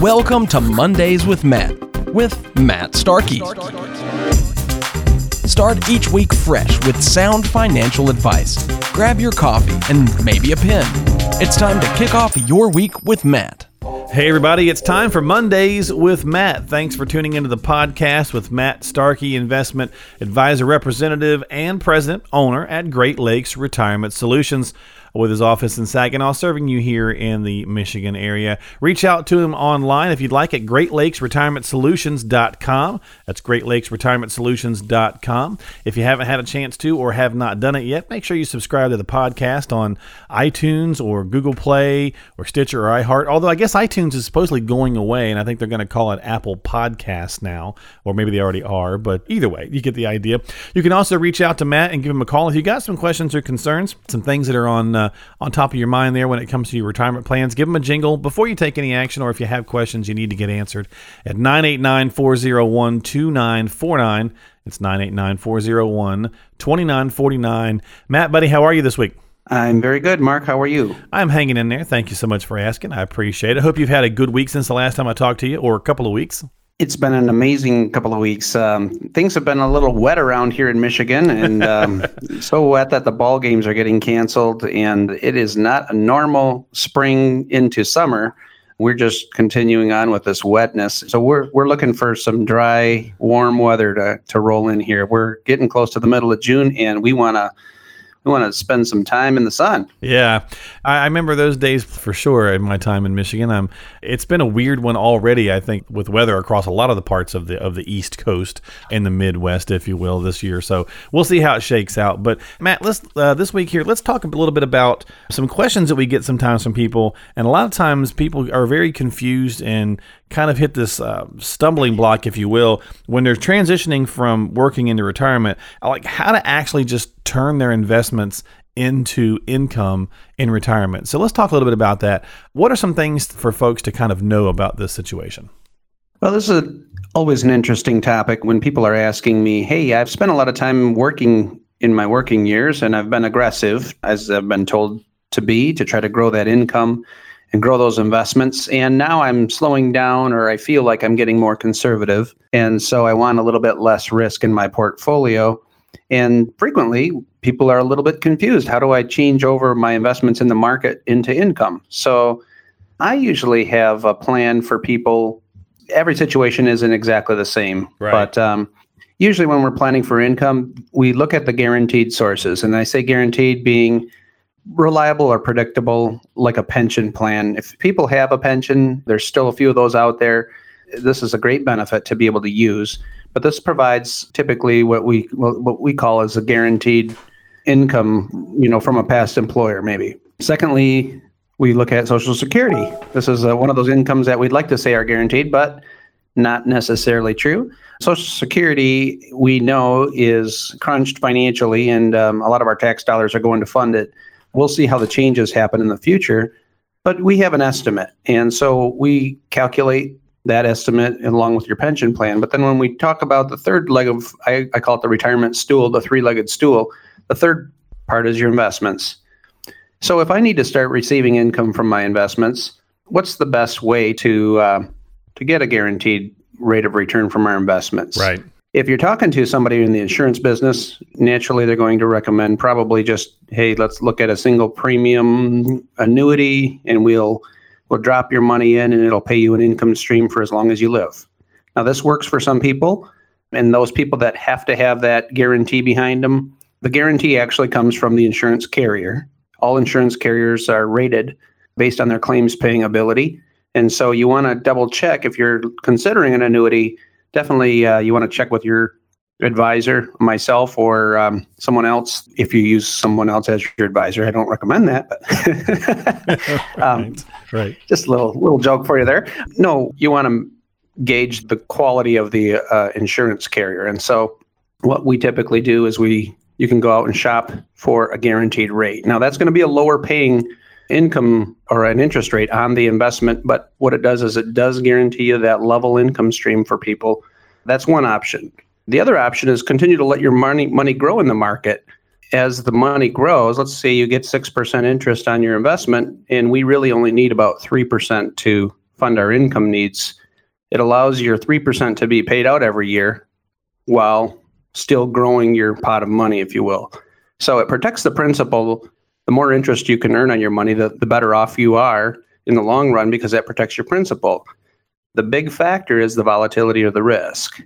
Welcome to Mondays with Matt, with Matt Starkey. Start each week fresh with sound financial advice. Grab your coffee and maybe a pen. It's time to kick off your week with Matt. Hey, everybody, it's time for Mondays with Matt. Thanks for tuning into the podcast with Matt Starkey, investment advisor representative and president owner at Great Lakes Retirement Solutions with his office in Saginaw, serving you here in the Michigan area. Reach out to him online if you'd like at greatlakesretirementsolutions.com. That's greatlakesretirementsolutions.com. If you haven't had a chance to or have not done it yet, make sure you subscribe to the podcast on iTunes or Google Play or Stitcher or iHeart. Although I guess iTunes is supposedly going away, and I think they're going to call it Apple Podcasts now, or maybe they already are. But either way, you get the idea. You can also reach out to Matt and give him a call if you got some questions or concerns, some things that are on uh, on top of your mind there when it comes to your retirement plans. Give them a jingle before you take any action, or if you have questions you need to get answered at 989 401 2949. It's 989 401 2949. Matt, buddy, how are you this week? I'm very good, Mark. How are you? I'm hanging in there. Thank you so much for asking. I appreciate it. I hope you've had a good week since the last time I talked to you, or a couple of weeks. It's been an amazing couple of weeks. Um, things have been a little wet around here in Michigan, and um, so wet that the ball games are getting canceled. And it is not a normal spring into summer. We're just continuing on with this wetness. So we're we're looking for some dry, warm weather to to roll in here. We're getting close to the middle of June, and we want to we want to spend some time in the sun. Yeah, I, I, remember those days for sure. In my time in Michigan, um, it's been a weird one already. I think with weather across a lot of the parts of the of the East Coast and the Midwest, if you will, this year. So we'll see how it shakes out. But Matt, let's uh, this week here, let's talk a little bit about some questions that we get sometimes from people, and a lot of times people are very confused and kind of hit this uh, stumbling block, if you will, when they're transitioning from working into retirement, like how to actually just turn their investments into income in retirement. So let's talk a little bit about that. What are some things for folks to kind of know about this situation? Well, this is a, always an interesting topic when people are asking me, hey, I've spent a lot of time working in my working years and I've been aggressive, as I've been told to be, to try to grow that income and grow those investments. And now I'm slowing down or I feel like I'm getting more conservative. And so I want a little bit less risk in my portfolio. And frequently, people are a little bit confused. How do I change over my investments in the market into income? So I usually have a plan for people. Every situation isn't exactly the same, right. but um, usually when we're planning for income, we look at the guaranteed sources. And I say guaranteed being reliable or predictable, like a pension plan. If people have a pension, there's still a few of those out there. This is a great benefit to be able to use, but this provides typically what we what we call as a guaranteed income, you know, from a past employer, maybe. Secondly, we look at Social Security. This is uh, one of those incomes that we'd like to say are guaranteed, but not necessarily true. Social Security, we know, is crunched financially, and um, a lot of our tax dollars are going to fund it. We'll see how the changes happen in the future, but we have an estimate. And so we calculate that estimate along with your pension plan. But then when we talk about the third leg of, I, I call it the retirement stool, the three legged stool, the third part is your investments. So if I need to start receiving income from my investments, what's the best way to uh, to get a guaranteed rate of return from our investments? Right. If you're talking to somebody in the insurance business, naturally they're going to recommend probably just, hey, let's look at a single premium annuity and we'll we'll drop your money in and it'll pay you an income stream for as long as you live. Now this works for some people and those people that have to have that guarantee behind them, the guarantee actually comes from the insurance carrier. All insurance carriers are rated based on their claims paying ability. And so you want to double check if you're considering an annuity definitely uh, you want to check with your advisor, myself, or um, someone else. If you use someone else as your advisor, I don't recommend that. But um, right. right. Just a little little joke for you there. No, you want to gauge the quality of the uh, insurance carrier, and so what we typically do is we you can go out and shop for a guaranteed rate. Now that's going to be a lower paying income or an interest rate on the investment, but what it does is it does guarantee you that level income stream for people. That's one option. The other option is continue to let your money money grow in the market. As the money grows, let's say you get 6% interest on your investment and we really only need about 3% to fund our income needs, it allows your 3% to be paid out every year while still growing your pot of money, if you will. So it protects the principal. The more interest you can earn on your money, the, the better off you are in the long run because that protects your principal. The big factor is the volatility or the risk.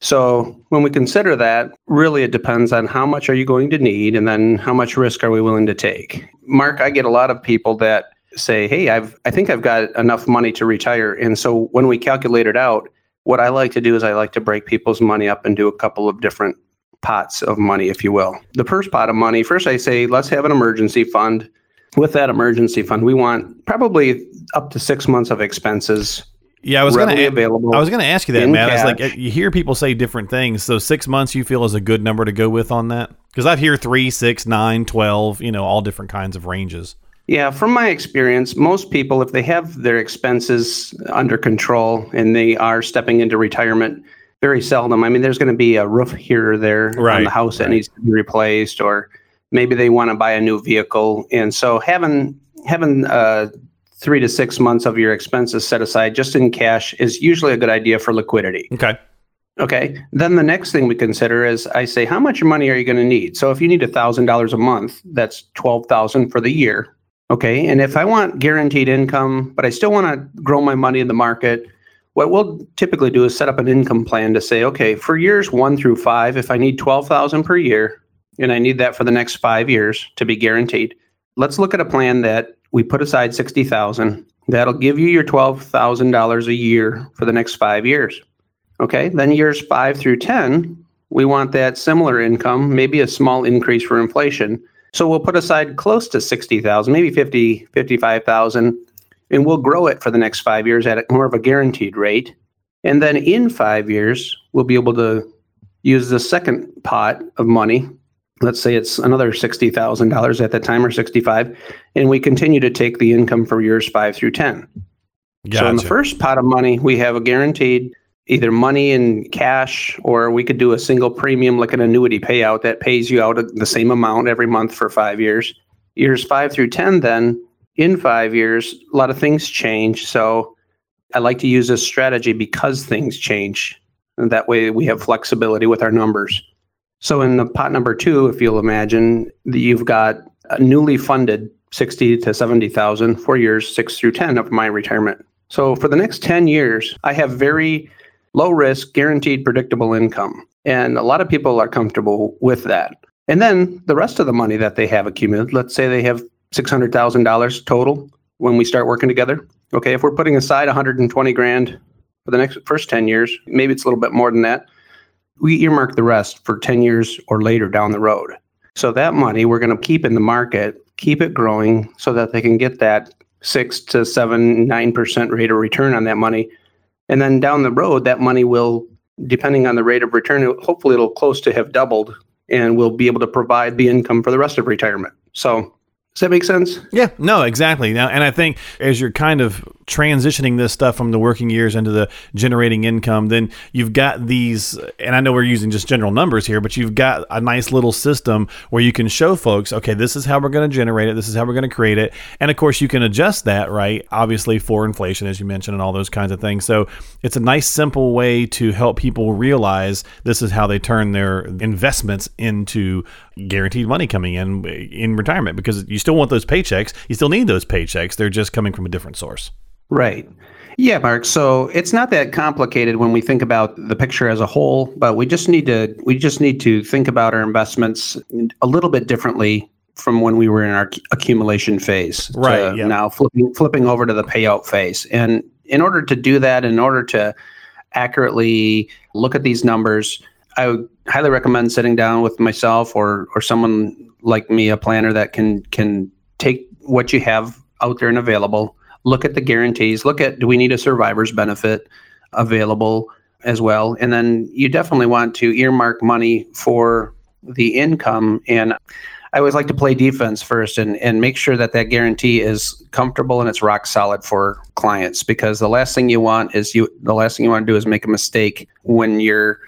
So when we consider that, really it depends on how much are you going to need and then how much risk are we willing to take. Mark, I get a lot of people that say, "Hey, I've I think I've got enough money to retire." And so when we calculate it out, what I like to do is I like to break people's money up and do a couple of different pots of money, if you will. The first pot of money, first I say, let's have an emergency fund. With that emergency fund, we want probably up to six months of expenses yeah, I was going to available. I was going to ask you that, Matt. It's like you hear people say different things. So six months, you feel is a good number to go with on that? Because I've hear three, six, nine, twelve. You know, all different kinds of ranges. Yeah, from my experience, most people, if they have their expenses under control and they are stepping into retirement, very seldom. I mean, there's going to be a roof here or there right, on the house right. that needs to be replaced, or maybe they want to buy a new vehicle, and so having having uh, three to six months of your expenses set aside just in cash is usually a good idea for liquidity. Okay. Okay. Then the next thing we consider is I say, how much money are you going to need? So if you need $1,000 a month, that's 12000 for the year. Okay. And if I want guaranteed income, but I still want to grow my money in the market, what we'll typically do is set up an income plan to say, okay, for years one through five, if I need 12000 per year and I need that for the next five years to be guaranteed, let's look at a plan that we put aside 60000 That'll give you your $12,000 a year for the next five years. Okay, then years five through 10, we want that similar income, maybe a small increase for inflation. So we'll put aside close to 60,000, maybe 50, 55,000, and we'll grow it for the next five years at more of a guaranteed rate. And then in five years, we'll be able to use the second pot of money let's say it's another $60,000 at that time or 65 and we continue to take the income for years 5 through 10. Gotcha. So in the first pot of money we have a guaranteed either money in cash or we could do a single premium like an annuity payout that pays you out the same amount every month for 5 years. Years 5 through 10 then in 5 years a lot of things change so I like to use this strategy because things change and that way we have flexibility with our numbers. So in the pot number two, if you'll imagine, that you've got a newly funded 60 to 70,000 for years 6 through 10 of my retirement. So for the next 10 years, I have very low risk, guaranteed predictable income. And a lot of people are comfortable with that. And then the rest of the money that they have accumulated, let's say they have $600,000 total when we start working together. Okay, if we're putting aside 120 grand for the next first 10 years, maybe it's a little bit more than that we earmark the rest for 10 years or later down the road. So that money we're going to keep in the market, keep it growing so that they can get that six to seven, nine percent rate of return on that money. And then down the road, that money will, depending on the rate of return, hopefully it'll close to have doubled and we'll be able to provide the income for the rest of retirement. So does that make sense? Yeah, no, exactly. Now, and I think as you're kind of transitioning this stuff from the working years into the generating income, then you've got these, and I know we're using just general numbers here, but you've got a nice little system where you can show folks, okay, this is how we're going to generate it, this is how we're going to create it, and of course you can adjust that, right? Obviously for inflation, as you mentioned, and all those kinds of things. So it's a nice, simple way to help people realize this is how they turn their investments into guaranteed money coming in in retirement because you still want those paychecks. You still need those paychecks. They're just coming from a different source. Right. Yeah, Mark. So it's not that complicated when we think about the picture as a whole, but we just need to we just need to think about our investments a little bit differently from when we were in our accumulation phase. Right. Now flipping flipping over to the payout phase. And in order to do that, in order to accurately look at these numbers, I would highly recommend sitting down with myself or or someone like me, a planner that can can take what you have out there and available, look at the guarantees, look at do we need a survivor's benefit available as well, and then you definitely want to earmark money for the income. And I always like to play defense first and, and make sure that that guarantee is comfortable and it's rock solid for clients. Because the last thing you want is you the last thing you want to do is make a mistake when you're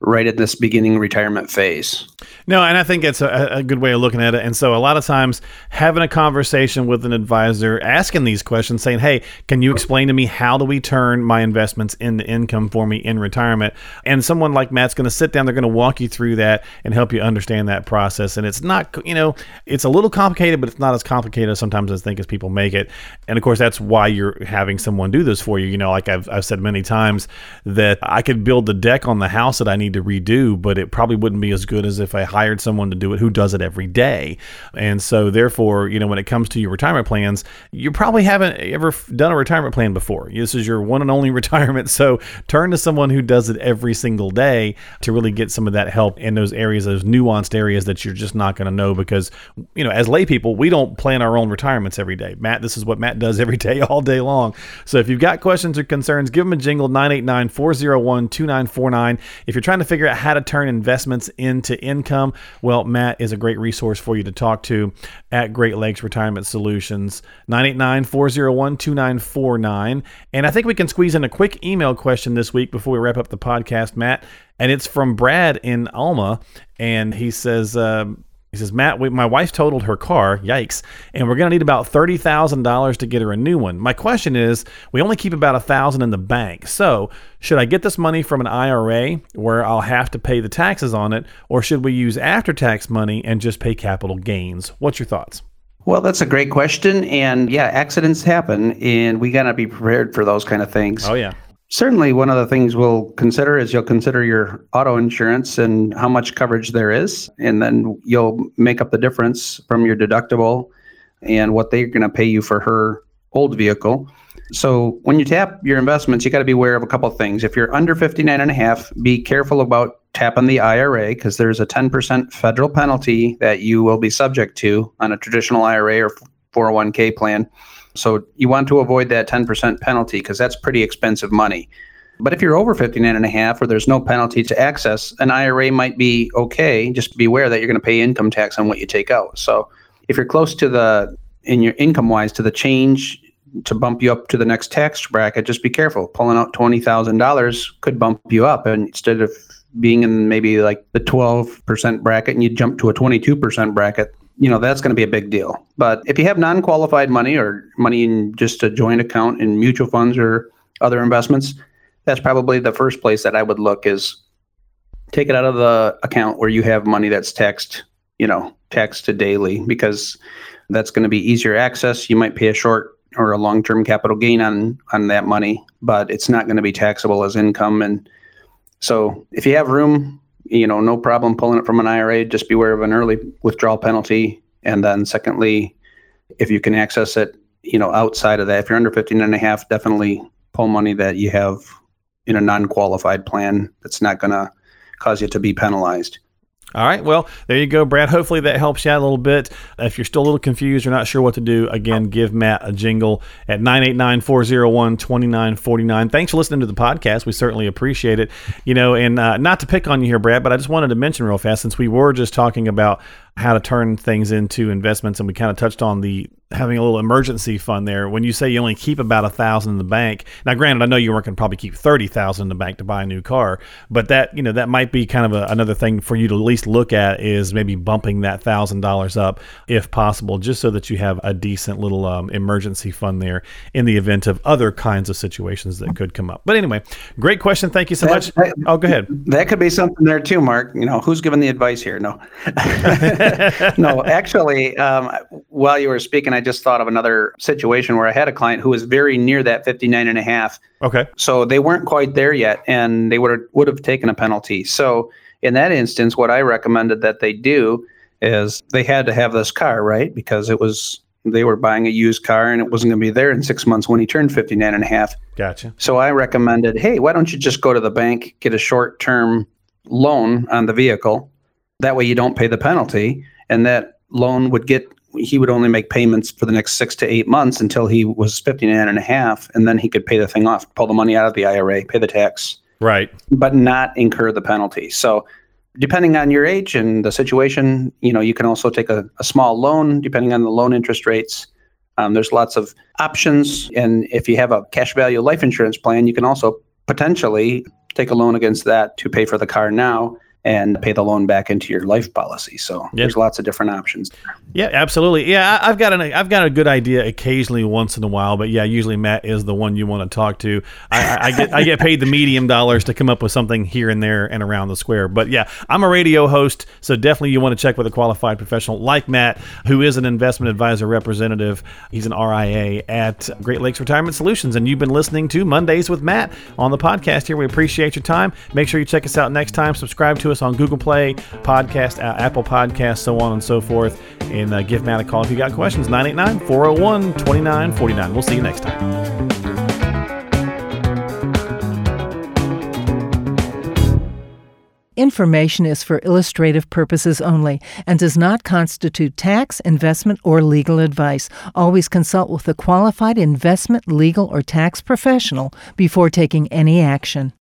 right at this beginning retirement phase. No, and I think it's a, a, good way of looking at it. And so, a lot of times, having a conversation with an advisor, asking these questions, saying, Hey, can you explain to me how do we turn my investments into income for me in retirement? And someone like Matt's going to sit down, they're going to walk you through that and help you understand that process. And it's not, you know, it's a little complicated, but it's not as complicated as sometimes as I think as people make it. And of course, that's why you're having someone do this for you. You know, like I've, I've said many times that I could build the deck on the house that I need to redo, but it probably wouldn't be as good as if I hired someone to do it who does it every day. And so, therefore, you know, when it comes to your retirement plans, you probably haven't ever done a retirement plan before. This is your one and only retirement. So, turn to someone who does it every single day to really get some of that help in those areas, those nuanced areas that you're just not going to know because, you know, as lay people, we don't plan our own retirements every day. Matt, this is what Matt does every day, all day long. So, if you've got questions or concerns, give them a jingle 989 401 2949. If you're trying to figure out how to turn investments into income, well, Matt is a great resource for you to talk to at Great Lakes Retirement Solutions, 989 401 2949. And I think we can squeeze in a quick email question this week before we wrap up the podcast, Matt. And it's from Brad in Alma. And he says, um, he says, Matt, we, my wife totaled her car. Yikes. And we're going to need about $30,000 to get her a new one. My question is, we only keep about a thousand in the bank. So should I get this money from an IRA where I'll have to pay the taxes on it? Or should we use after tax money and just pay capital gains? What's your thoughts? Well, that's a great question. And yeah, accidents happen and we got to be prepared for those kind of things. Oh, yeah. Certainly, one of the things we'll consider is you'll consider your auto insurance and how much coverage there is, and then you'll make up the difference from your deductible and what they're going to pay you for her old vehicle. So when you tap your investments, you got to be aware of a couple of things. If you're under 59 and a half, be careful about tapping the IRA because there's a 10% federal penalty that you will be subject to on a traditional IRA or 401k plan. So you want to avoid that 10% penalty because that's pretty expensive money. But if you're over 59 and a half or there's no penalty to access, an IRA might be okay. Just be aware that you're going to pay income tax on what you take out. So if you're close to the in your income wise to the change to bump you up to the next tax bracket, just be careful. Pulling out $20,000 could bump you up and instead of being in maybe like the 12% bracket and you jump to a 22% bracket, you know that's going to be a big deal. But if you have non-qualified money or money in just a joint account in mutual funds or other investments, that's probably the first place that I would look is take it out of the account where you have money that's taxed, you know, taxed to daily because that's going to be easier access. You might pay a short or a long-term capital gain on on that money, but it's not going to be taxable as income and so if you have room you know, no problem pulling it from an IRA. Just beware of an early withdrawal penalty. And then secondly, if you can access it, you know, outside of that, if you're under 15 and a half, definitely pull money that you have in a non-qualified plan that's not going to cause you to be penalized. All right. Well, there you go, Brad. Hopefully that helps you out a little bit. If you're still a little confused or not sure what to do, again, give Matt a jingle at 989 401 2949. Thanks for listening to the podcast. We certainly appreciate it. You know, and uh, not to pick on you here, Brad, but I just wanted to mention real fast since we were just talking about how to turn things into investments and we kind of touched on the having a little emergency fund there. When you say you only keep about a thousand in the bank, now granted, I know you weren't going to probably keep thirty thousand in the bank to buy a new car, but that you know that might be kind of a, another thing for you to at least look at is maybe bumping that thousand dollars up if possible, just so that you have a decent little um, emergency fund there in the event of other kinds of situations that could come up. But anyway, great question. Thank you so much. oh, go ahead. That could be something there too, Mark. You know, who's giving the advice here? No, no. Actually, um, while you were speaking, I just thought of another situation where I had a client who was very near that 59 and a half. Okay. So they weren't quite there yet and they would would have taken a penalty. So in that instance, what I recommended that they do is they had to have this car, right? Because it was they were buying a used car and it wasn't going to be there in six months when he turned 59 and a half. Gotcha. So I recommended, hey, why don't you just go to the bank, get a short term loan on the vehicle? That way you don't pay the penalty. And that loan would get he would only make payments for the next six to eight months until he was 59 and a half and then he could pay the thing off pull the money out of the ira pay the tax. Right. But not incur the penalty. So depending on your age and the situation you know you can also take a, a small loan depending on the loan interest rates. Um, there's lots of options and if you have a cash value life insurance plan you can also potentially take a loan against that to pay for the car now and pay the loan back into your life policy. So yep. there's lots of different options. Yeah, absolutely. Yeah, I've got an I've got a good idea occasionally once in a while, but yeah, usually Matt is the one you want to talk to. I, I get I get paid the medium dollars to come up with something here and there and around the square. But yeah, I'm a radio host, so definitely you want to check with a qualified professional like Matt, who is an investment advisor representative. He's an RIA at Great Lakes Retirement Solutions, and you've been listening to Mondays with Matt on the podcast here. We appreciate your time. Make sure you check us out next time. Subscribe to us on Google Play, Podcast, uh, Apple Podcast, so on and so forth. And uh, give Matt a call if you got questions. 989 401 2949. We'll see you next time. Information is for illustrative purposes only and does not constitute tax, investment, or legal advice. Always consult with a qualified investment, legal, or tax professional before taking any action.